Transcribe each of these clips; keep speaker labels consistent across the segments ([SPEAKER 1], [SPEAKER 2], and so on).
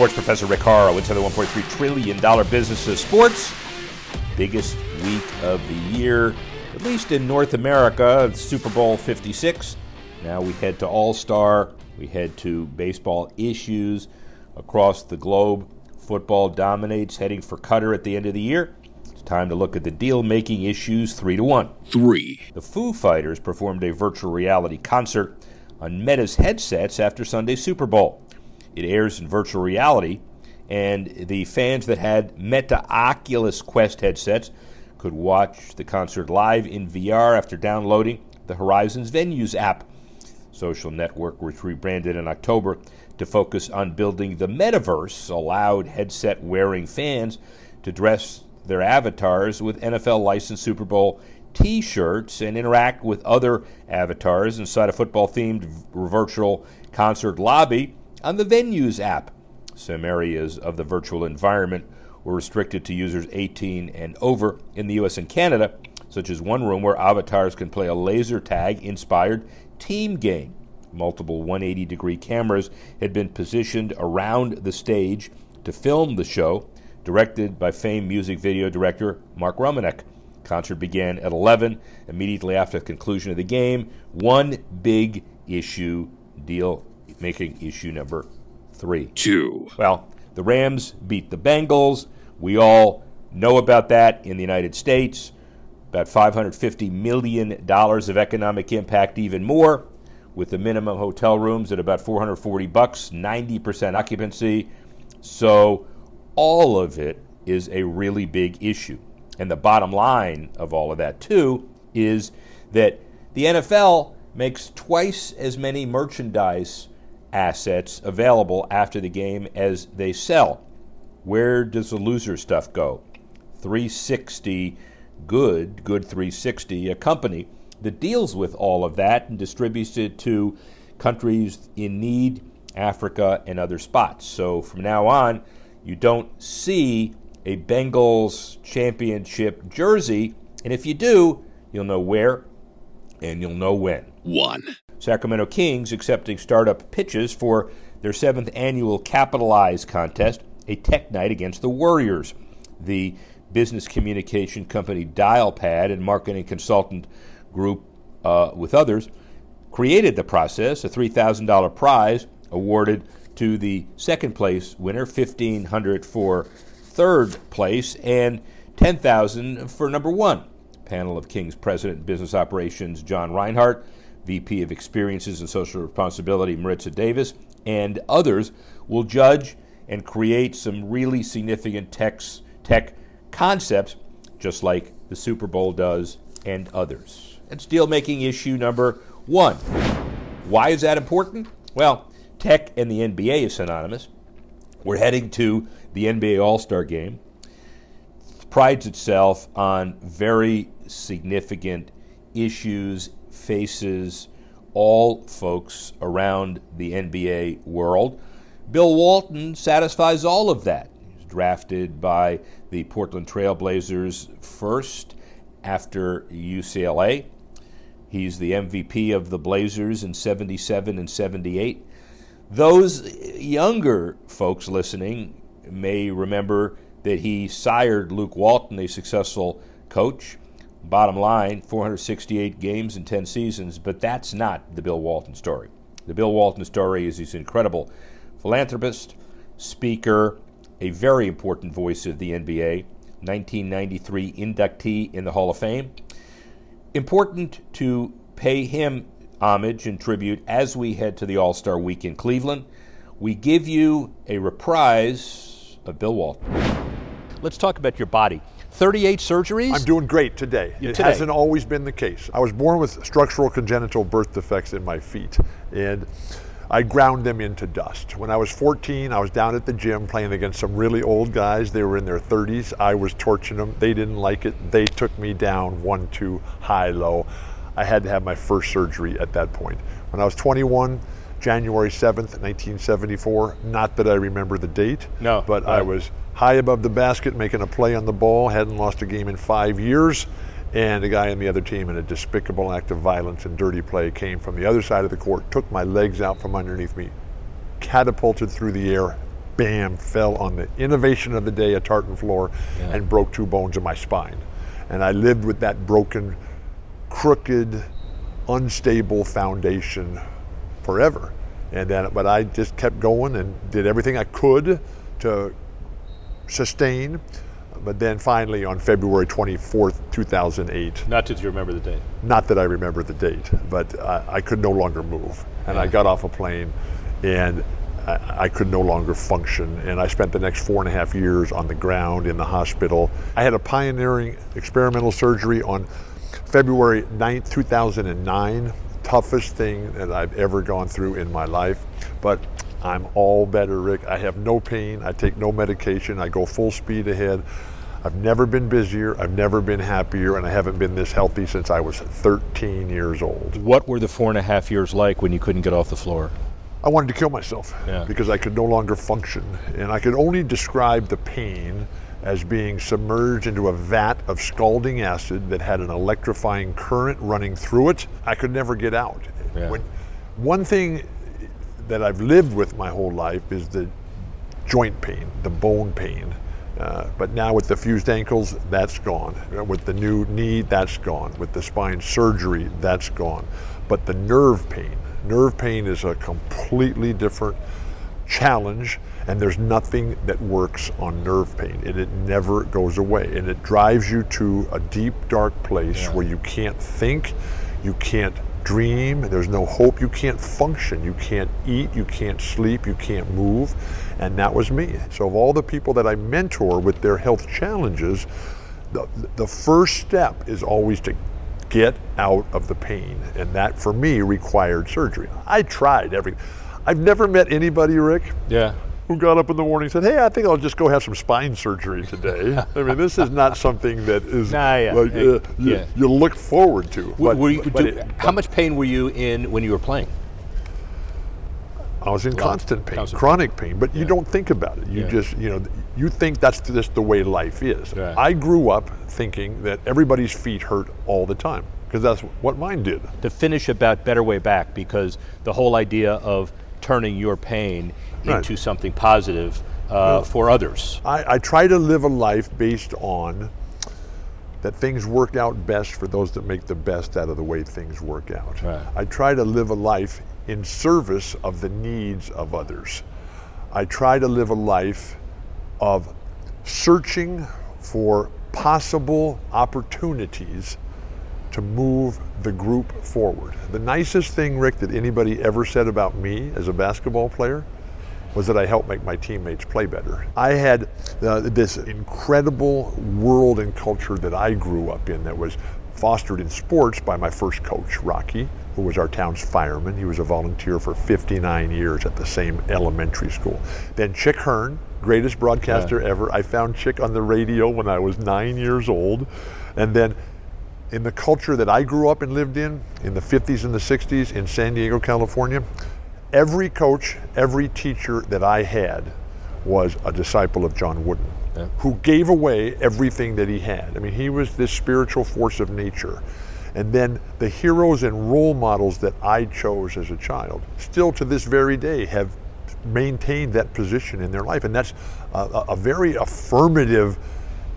[SPEAKER 1] Sports Professor Rick Horrow into the $1.3 trillion business of sports. Biggest week of the year, at least in North America, Super Bowl 56. Now we head to All Star, we head to baseball issues across the globe. Football dominates, heading for Qatar at the end of the year. It's time to look at the deal making issues three to one.
[SPEAKER 2] Three.
[SPEAKER 1] The Foo Fighters performed a virtual reality concert on Meta's headsets after Sunday's Super Bowl. It airs in virtual reality, and the fans that had Meta Oculus Quest headsets could watch the concert live in VR after downloading the Horizons Venues app. Social network, which rebranded in October to focus on building the metaverse, allowed headset wearing fans to dress their avatars with NFL licensed Super Bowl t shirts and interact with other avatars inside a football themed virtual concert lobby on the Venues app. Some areas of the virtual environment were restricted to users 18 and over in the US and Canada, such as one room where avatars can play a laser tag inspired team game. Multiple 180 degree cameras had been positioned around the stage to film the show, directed by famed music video director Mark Romanek. Concert began at 11 immediately after the conclusion of the game. One big issue deal making issue number three.
[SPEAKER 2] Two.
[SPEAKER 1] Well, the Rams beat the Bengals. We all know about that in the United States. About $550 million of economic impact, even more, with the minimum hotel rooms at about 440 bucks, 90% occupancy. So all of it is a really big issue. And the bottom line of all of that, too, is that the NFL makes twice as many merchandise assets available after the game as they sell. Where does the loser stuff go? 360 Good, Good 360, a company that deals with all of that and distributes it to countries in need, Africa, and other spots. So from now on, you don't see a Bengals championship jersey, and if you do, you'll know where and you'll know when.
[SPEAKER 2] One.
[SPEAKER 1] Sacramento Kings accepting startup pitches for their seventh annual Capitalize contest, a tech night against the Warriors. The business communication company Dialpad and marketing consultant group, uh, with others, created the process, a $3,000 prize awarded to the second place winner, 1500 for third place, and 10000 for number one. Panel of Kings President Business Operations John Rinehart VP of Experiences and Social Responsibility, Maritza Davis, and others will judge and create some really significant techs, tech concepts, just like the Super Bowl does and others. That's deal making issue number one. Why is that important? Well, tech and the NBA is synonymous. We're heading to the NBA All Star game. It prides itself on very significant issues faces all folks around the NBA world. Bill Walton satisfies all of that. He was drafted by the Portland Trailblazers first after UCLA. He's the MVP of the Blazers in 77 and 78. Those younger folks listening may remember that he sired Luke Walton, a successful coach. Bottom line 468 games in 10 seasons, but that's not the Bill Walton story. The Bill Walton story is he's an incredible philanthropist, speaker, a very important voice of the NBA, 1993 inductee in the Hall of Fame. Important to pay him homage and tribute as we head to the All Star week in Cleveland. We give you a reprise of Bill Walton. Let's talk about your body. 38 surgeries?
[SPEAKER 3] I'm doing great today.
[SPEAKER 1] You
[SPEAKER 3] it
[SPEAKER 1] today.
[SPEAKER 3] hasn't always been the case. I was born with structural congenital birth defects in my feet. And
[SPEAKER 2] I ground them into dust. When I was 14, I was down at the gym playing against some really old guys. They were in their 30s. I was torching them. They didn't like it. They took me down one, two, high, low. I had to have my first surgery at that point. When I was 21, January 7th, 1974, not that I remember the date,
[SPEAKER 1] No,
[SPEAKER 2] but I was high above the basket making a play on the ball, hadn't lost a game in five years, and a guy on the other team in a despicable act of violence and dirty play came from the other side of the court, took my legs out from underneath me, catapulted through the air, bam, fell on the innovation of the day, a tartan floor, and broke two bones in my spine. And I lived with that broken, crooked, unstable foundation forever. And then, but I just kept going and did everything I could to sustain. But then finally, on February 24th, 2008,
[SPEAKER 1] Not that you remember the date.
[SPEAKER 2] not that I remember the date, but I, I could no longer move. And I got off a plane and I, I could no longer function. And I spent the next four and a half years on the ground in the hospital. I had a pioneering experimental surgery on February 9th, 2009. Toughest thing that I've ever gone through in my life. But I'm all better, Rick. I have no pain. I take no medication. I go full speed ahead. I've never been busier. I've never been happier, and I haven't been this healthy since I was 13 years old.
[SPEAKER 1] What were the four and a half years like when you couldn't get off the floor?
[SPEAKER 2] I wanted to kill myself
[SPEAKER 1] Yeah.
[SPEAKER 2] because I could no longer function, and I could only describe the pain as being submerged into a vat of scalding acid that had an electrifying current running through it. I could never get out.
[SPEAKER 1] Yeah.
[SPEAKER 2] When, one thing that I've lived with my whole life is the joint pain, the bone pain. Uh, but now with the fused ankles, that's gone. Uh, With the new knee, that's gone. With the spine surgery, that's gone. But the nerve pain, nerve pain is a completely different challenge, and there's nothing that works on nerve pain, and it never goes away. And it drives you to a deep, dark place where you can't think, you can't dream, there's no hope, you can't function, you can't eat, you can't sleep, you can't move. And that was me. So, of all the people that I mentor with their health challenges, the, the first step is always to get out of the pain. And that for me required surgery. I tried every, I've never met anybody, Rick,
[SPEAKER 1] Yeah.
[SPEAKER 2] Who got up in the morning and said, "Hey, I think I'll just go have some spine surgery today." I mean, this is not something that is
[SPEAKER 1] Nah, yeah.
[SPEAKER 2] like uh, you,
[SPEAKER 1] yeah.
[SPEAKER 2] you look forward to.
[SPEAKER 1] Were you,
[SPEAKER 2] but
[SPEAKER 1] do-
[SPEAKER 2] it-
[SPEAKER 1] how much pain were you in when you were playing?
[SPEAKER 2] I was in constant pain,
[SPEAKER 1] constant
[SPEAKER 2] chronic pain, but you don't think about it. You
[SPEAKER 1] Yeah.
[SPEAKER 2] just, you know, you think that's just the way life is.
[SPEAKER 1] Right.
[SPEAKER 2] I grew up thinking that everybody's feet hurt all the time because that's what mine did.
[SPEAKER 1] To finish about Better Way Back, because the whole idea of turning your pain
[SPEAKER 2] Right.
[SPEAKER 1] into something positive uh, for others.
[SPEAKER 2] I, I try to live a life based on that things work out best for those that make the best out of the way things work out.
[SPEAKER 1] Right.
[SPEAKER 2] I try to live a life in service of the needs of others. I try to live a life of searching for possible opportunities to move the group forward. The nicest thing, Rick, that anybody ever said about me as a basketball player was that I helped make my teammates play better. I had uh, this incredible world and culture that I grew up in that was fostered in sports by my first coach, Rocky, who was our town's fireman. He was a volunteer for 59 years at the same elementary school. Then Chick Hearn, greatest broadcaster ever. I found Chick on the radio when I was nine years old. And then in the culture that I grew up and lived in, in the 50s and the 60s in San Diego, California, every coach, every teacher that I had was a disciple of John Wooden,
[SPEAKER 1] Yeah.
[SPEAKER 2] who gave away everything that he had. I mean, he was this spiritual force of nature. And then the heroes and role models that I chose as a child, still to this very day, have maintained that position in their life. And that's a, a- very affirmative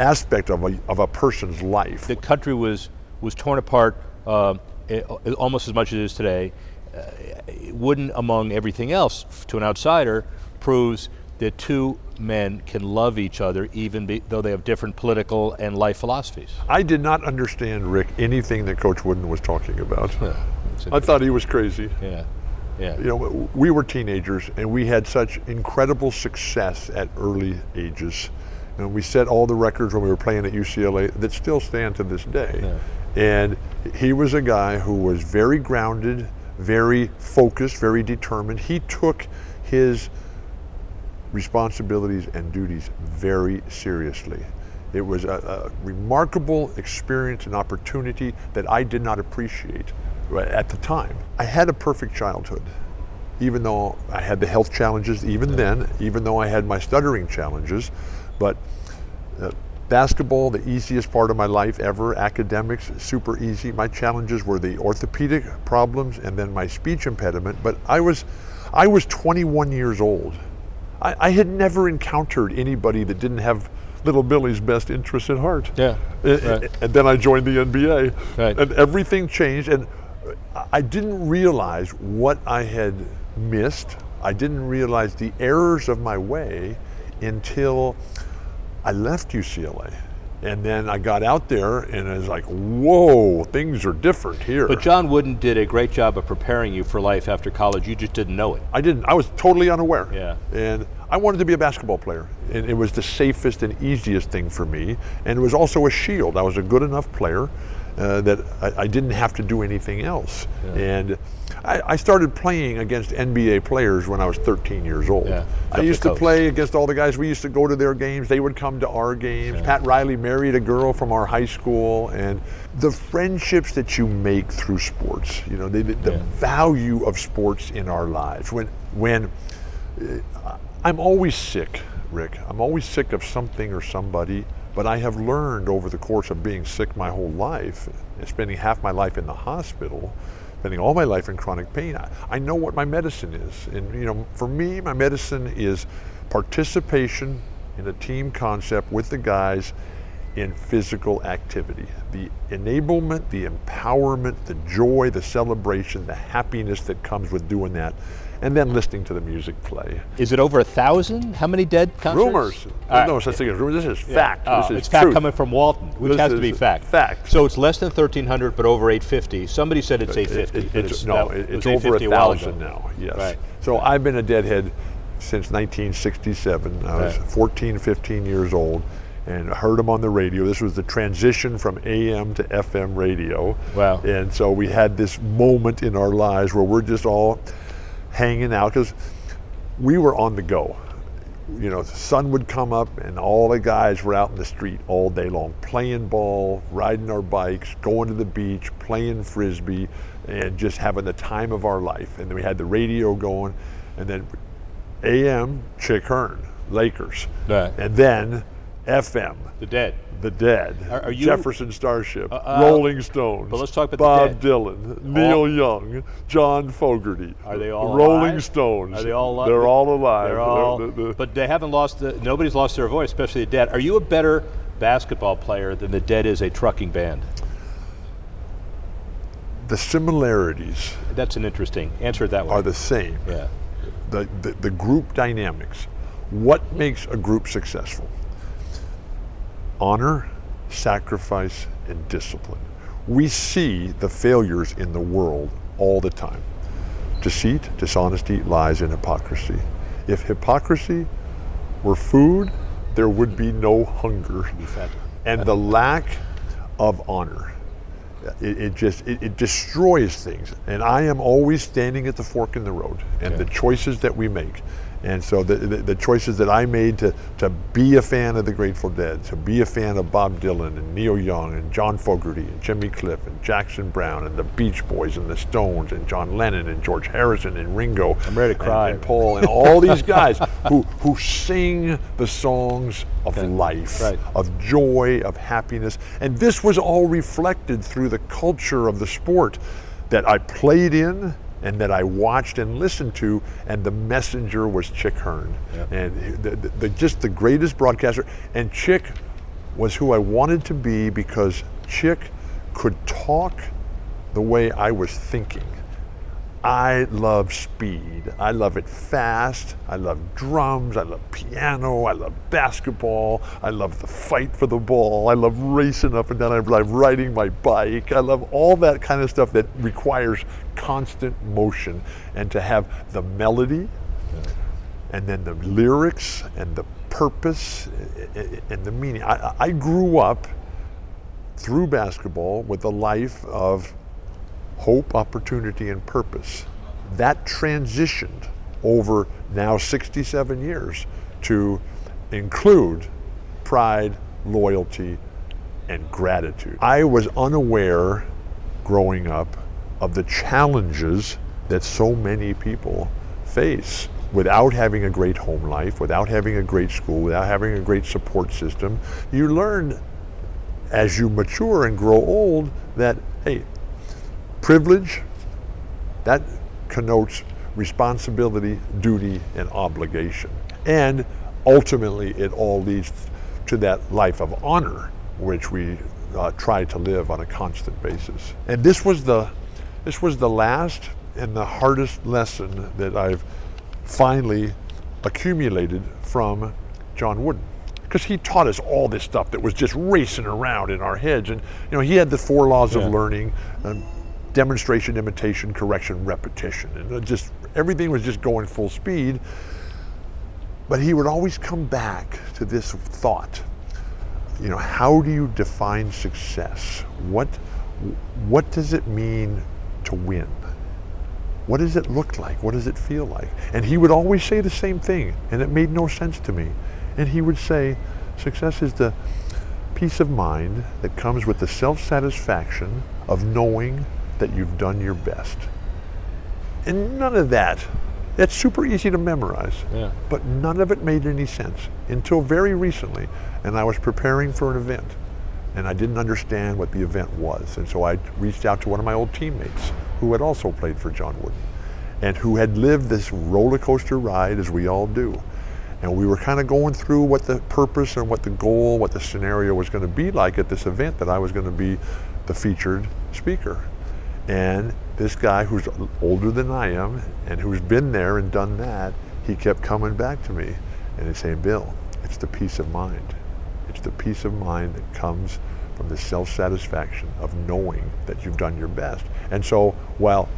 [SPEAKER 2] aspect of a, of a person's life.
[SPEAKER 1] The country was was torn apart uh, almost as much as it is today. Uh, Wooden, among everything else, to an outsider, proves that two men can love each other even be, though they have different political and life philosophies.
[SPEAKER 2] I did not understand, Rick, anything that Coach Wooden was talking about. I thought he was crazy.
[SPEAKER 1] yeah, yeah.
[SPEAKER 2] You know, we were teenagers and we had such incredible success at early ages. And we set all the records when we were playing at UCLA that still stand to this day. And he was a guy who was very grounded, very focused, very determined. He took his responsibilities and duties very seriously. It was a, a, remarkable experience and opportunity that I did not appreciate at the time. I had a perfect childhood, even though I had the health challenges, even then, even though I had my stuttering challenges. But uh, basketball, the easiest part of my life ever, academics, super easy. My challenges were the orthopedic problems and then my speech impediment. But I was, I was 21 years old. I, I had never encountered anybody that didn't have little Billy's best interests at heart.
[SPEAKER 1] Yeah.
[SPEAKER 2] And,
[SPEAKER 1] right.
[SPEAKER 2] and then I joined the NBA.
[SPEAKER 1] Right.
[SPEAKER 2] And everything changed. And I didn't realize what I had missed. I didn't realize the errors of my way until I left UCLA. And then I got out there and I was like, whoa, things are different here.
[SPEAKER 1] But John Wooden did a great job of preparing you for life after college. You just didn't know it.
[SPEAKER 2] I didn't. I was totally unaware.
[SPEAKER 1] Yeah.
[SPEAKER 2] And I wanted to be a basketball player. And it was the safest and easiest thing for me. And it was also a shield. I was a good enough player uh, that I, I, didn't have to do anything else. Yeah. And I, I, started playing against NBA players when I was 13 years old.
[SPEAKER 1] Yeah,
[SPEAKER 2] I used to play against all the guys. We used to go to their games. They would come to our games. Yeah. Pat Riley married a girl from our high school, and the friendships that you make through sports, you know, the, the yeah. value of sports in our lives. When when uh, I'm always sick, Rick. I'm always sick of something or somebody. But I have learned over the course of being sick my whole life, and spending half my life in the hospital, spending all my life in chronic pain, I, I know what my medicine is. And you know, for me, my medicine is participation in a team concept with the guys in physical activity. The enablement, the empowerment, the joy, the celebration, the happiness that comes with doing that and then listening to the music play.
[SPEAKER 1] Is it over a thousand? How many dead concerts?
[SPEAKER 2] Rumors. There's no such thing as rumors. This is yeah. fact.
[SPEAKER 1] Oh,
[SPEAKER 2] this is
[SPEAKER 1] it's fact
[SPEAKER 2] truth.
[SPEAKER 1] coming from Walton, which
[SPEAKER 2] this
[SPEAKER 1] has to be fact.
[SPEAKER 2] Fact.
[SPEAKER 1] So it's less than 1,300, but over 850. Somebody said it's 850.
[SPEAKER 2] It, it,
[SPEAKER 1] it's,
[SPEAKER 2] no, it, it's over a thousand now. Yes.
[SPEAKER 1] Right.
[SPEAKER 2] So I've been a deadhead since 1967. I was right. 14, 15 years old and heard them on the radio. This was the transition from AM to FM radio.
[SPEAKER 1] Wow.
[SPEAKER 2] And so we had this moment in our lives where we're just all hanging out because we were on the go. You know, the sun would come up and all the guys were out in the street all day long, playing ball, riding our bikes, going to the beach, playing frisbee, and just having the time of our life. And then we had the radio going, and then AM, Chick Hearn, Lakers.
[SPEAKER 1] Right.
[SPEAKER 2] And then FM.
[SPEAKER 1] The Dead.
[SPEAKER 2] The Dead,
[SPEAKER 1] are, are you,
[SPEAKER 2] Jefferson Starship,
[SPEAKER 1] uh, uh,
[SPEAKER 2] Rolling Stones,
[SPEAKER 1] but let's talk about
[SPEAKER 2] Bob Dylan, Neil Young, John Fogerty.
[SPEAKER 1] Are they all
[SPEAKER 2] Rolling
[SPEAKER 1] alive?
[SPEAKER 2] Stones?
[SPEAKER 1] Are they all alive?
[SPEAKER 2] They're all alive.
[SPEAKER 1] They're all,
[SPEAKER 2] the, the,
[SPEAKER 1] but they haven't lost. The, nobody's lost their voice, especially the Dead. Are you a better basketball player than the Dead is a trucking band?
[SPEAKER 2] The similarities.
[SPEAKER 1] That's an interesting answer. That way
[SPEAKER 2] are the same.
[SPEAKER 1] Yeah.
[SPEAKER 2] The, the the group dynamics. What makes a group successful? Honor, sacrifice, and discipline. We see the failures in the world all the time deceit, dishonesty, lies, and hypocrisy. If hypocrisy were food, there would be no hunger. And the lack of honor. It, it just it, it, destroys things and i am always standing at the fork in the road and the choices that we make and so the, the, the, choices that I made to, to be a fan of the Grateful Dead, to be a fan of Bob Dylan and Neil Young and John Fogerty and Jimmy Cliff and Jackson Browne and the Beach Boys and the Stones and John Lennon and George Harrison and Ringo.
[SPEAKER 1] I'm ready to cry.
[SPEAKER 2] And, and Paul and all these guys who, who sing the songs of okay. life,
[SPEAKER 1] right.
[SPEAKER 2] of joy, of happiness. And this was all reflected through the culture of the sport that I played in and that I watched and listened to, and the messenger was Chick Hearn, and the, the, the, just the greatest broadcaster. And Chick was who I wanted to be because Chick could talk the way I was thinking. I love speed. I love it fast. I love drums. I love piano. I love basketball. I love the fight for the ball. I love racing up and down. I love riding my bike. I love all that kind of stuff that requires constant motion and to have the melody and then the lyrics and the purpose and the meaning. I, I grew up through basketball with the life of hope, opportunity, and purpose. That transitioned over now 67 years to include pride, loyalty, and gratitude. I was unaware growing up of the challenges that so many people face without having a great home life, without having a great school, without having a great support system. You learn as you mature and grow old that, hey, privilege, that connotes responsibility, duty, and obligation. And ultimately, it all leads to that life of honor, which we uh, try to live on a constant basis. And this was the, this was the last and the hardest lesson that I've finally accumulated from John Wooden. Because he taught us all this stuff that was just racing around in our heads. And, you know, he had the four laws yeah. of learning um, demonstration, imitation, correction, repetition. And just everything was just going full speed. But he would always come back to this thought you know, how do you define success? What, what does it mean to win? What does it look like? What does it feel like? And he would always say the same thing, and it made no sense to me. And he would say, success is the peace of mind that comes with the self-satisfaction of knowing that you've done your best. And none of that that's super easy to memorize. Yeah. But none of it made any sense until very recently. And I was preparing for an event. And I didn't understand what the event was. And so I reached out to one of my old teammates who had also played for John Wooden and who had lived this roller coaster ride as we all do. And we were kind of going through what the purpose and what the goal, what the scenario was going to be like at this event that I was going to be the featured speaker. And this guy who's older than I am and who's been there and done that, he kept coming back to me and he's saying, Bill, it's the peace of mind. It's the peace of mind that comes from the self-satisfaction of knowing that you've done your best. And so while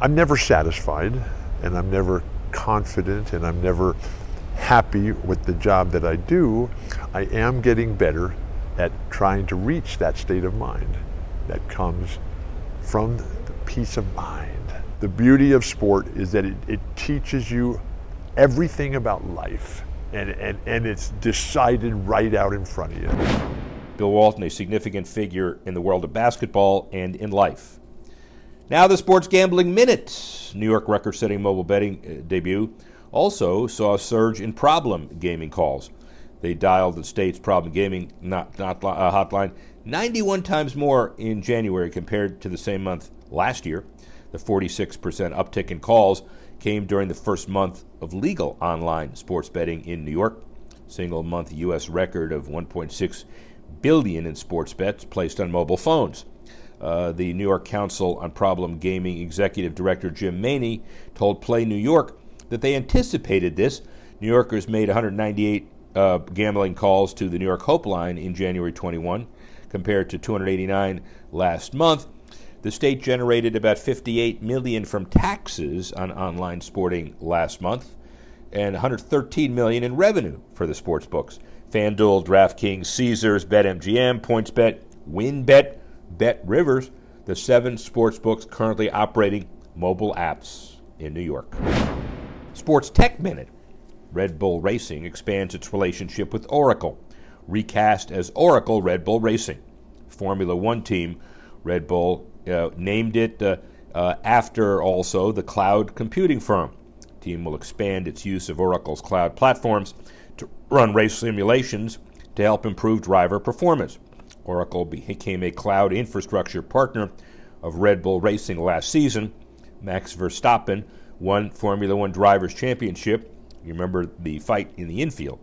[SPEAKER 2] I'm never satisfied and I'm never confident and I'm never happy with the job that I do, I am getting better at trying to reach that state of mind that comes from the peace of mind. The beauty of sport is that it, it teaches you everything about life, and, and, and it's decided right out in front of you.
[SPEAKER 1] Bill Walton, a significant figure in the world of basketball and in life. Now, the Sports Gambling Minute. New York record setting mobile betting uh, debut also saw a surge in problem gaming calls. They dialed the state's problem gaming not, not, uh, hotline 91 times more in January compared to the same month last year. The 46% uptick in calls came during the first month of legal online sports betting in New York. Single month U.S. record of 1.6 billion in sports bets placed on mobile phones. Uh, the New York Council on Problem Gaming Executive Director Jim Maney told Play New York that they anticipated this. New Yorkers made 198 uh, gambling calls to the New York Hope Line in January 21 compared to 289 last month. The state generated about 58 million from taxes on online sporting last month and 113 million in revenue for the sports books. FanDuel, DraftKings, Caesars, BetMGM, PointsBet, WynnBET, Bet Rivers, the seven sports books currently operating mobile apps in New York. Sports Tech Minute. Red Bull Racing expands its relationship with Oracle recast as Oracle Red Bull Racing. Formula One team, Red Bull uh, named it uh, uh, after also the cloud computing firm. Team will expand its use of Oracle's cloud platforms to run race simulations to help improve driver performance. Oracle became a cloud infrastructure partner of Red Bull Racing last season. Max Verstappen won Formula One Drivers' Championship. You remember the fight in the infield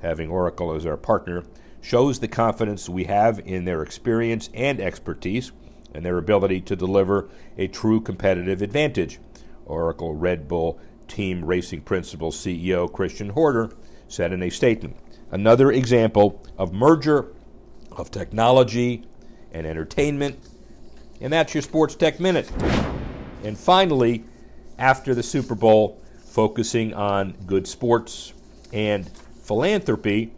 [SPEAKER 1] having Oracle as our partner, shows the confidence we have in their experience and expertise and their ability to deliver a true competitive advantage. Oracle Red Bull Team Racing Principal CEO Christian Horner said in a statement. Another example of merger of technology and entertainment. And that's your Sports Tech Minute. And finally, after the Super Bowl, focusing on good sports and philanthropy.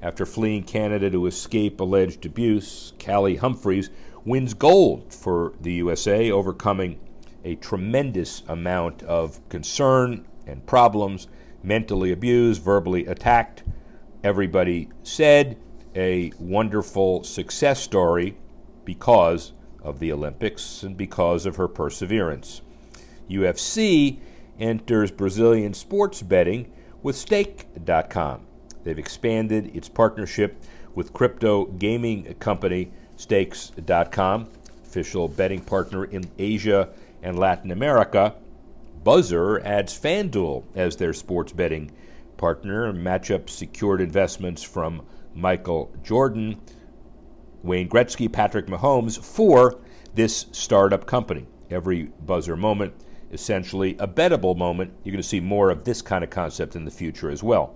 [SPEAKER 1] After fleeing Canada to escape alleged abuse, Kaillie Humphries wins gold for the USA, overcoming a tremendous amount of concern and problems, mentally abused, verbally attacked. Everybody said a wonderful success story because of the Olympics and because of her perseverance. UFC enters Brazilian sports betting with Stake.com. They've expanded its partnership with crypto gaming company Stakes.com, official betting partner in Asia and Latin America. Buzzer adds FanDuel as their sports betting partner. Matchup secured investments from Michael Jordan, Wayne Gretzky, Patrick Mahomes for this startup company. Every buzzer moment, essentially a bettable moment. You're going to see more of this kind of concept in the future as well.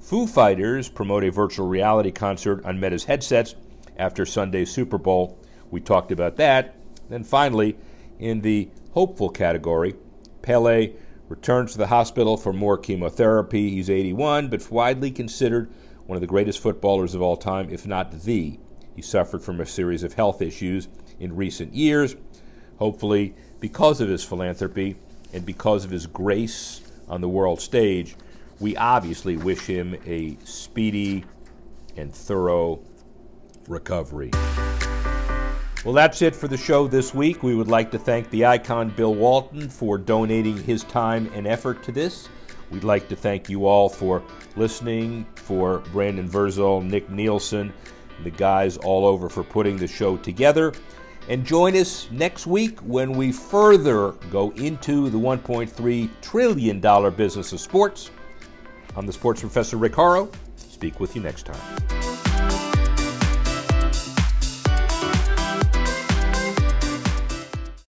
[SPEAKER 1] Foo Fighters promote a virtual reality concert on Meta's headsets after Sunday's Super Bowl. We talked about that. Then finally, in the hopeful category, Pele returns to the hospital for more chemotherapy. He's 81, but widely considered one of the greatest footballers of all time, if not the. He suffered from a series of health issues in recent years. Hopefully, because of his philanthropy and because of his grace on the world stage, we obviously wish him a speedy and thorough recovery. Well, that's it for the show this week. We would like to thank the icon Bill Walton for donating his time and effort to this. We'd like to thank you all for listening, for Brandon Verzel, Nick Nielsen, the guys all over for putting the show together. And join us next week when we further go into the $1.3 trillion business of sports. I'm the sports professor Rick Horrow. Speak with you next time.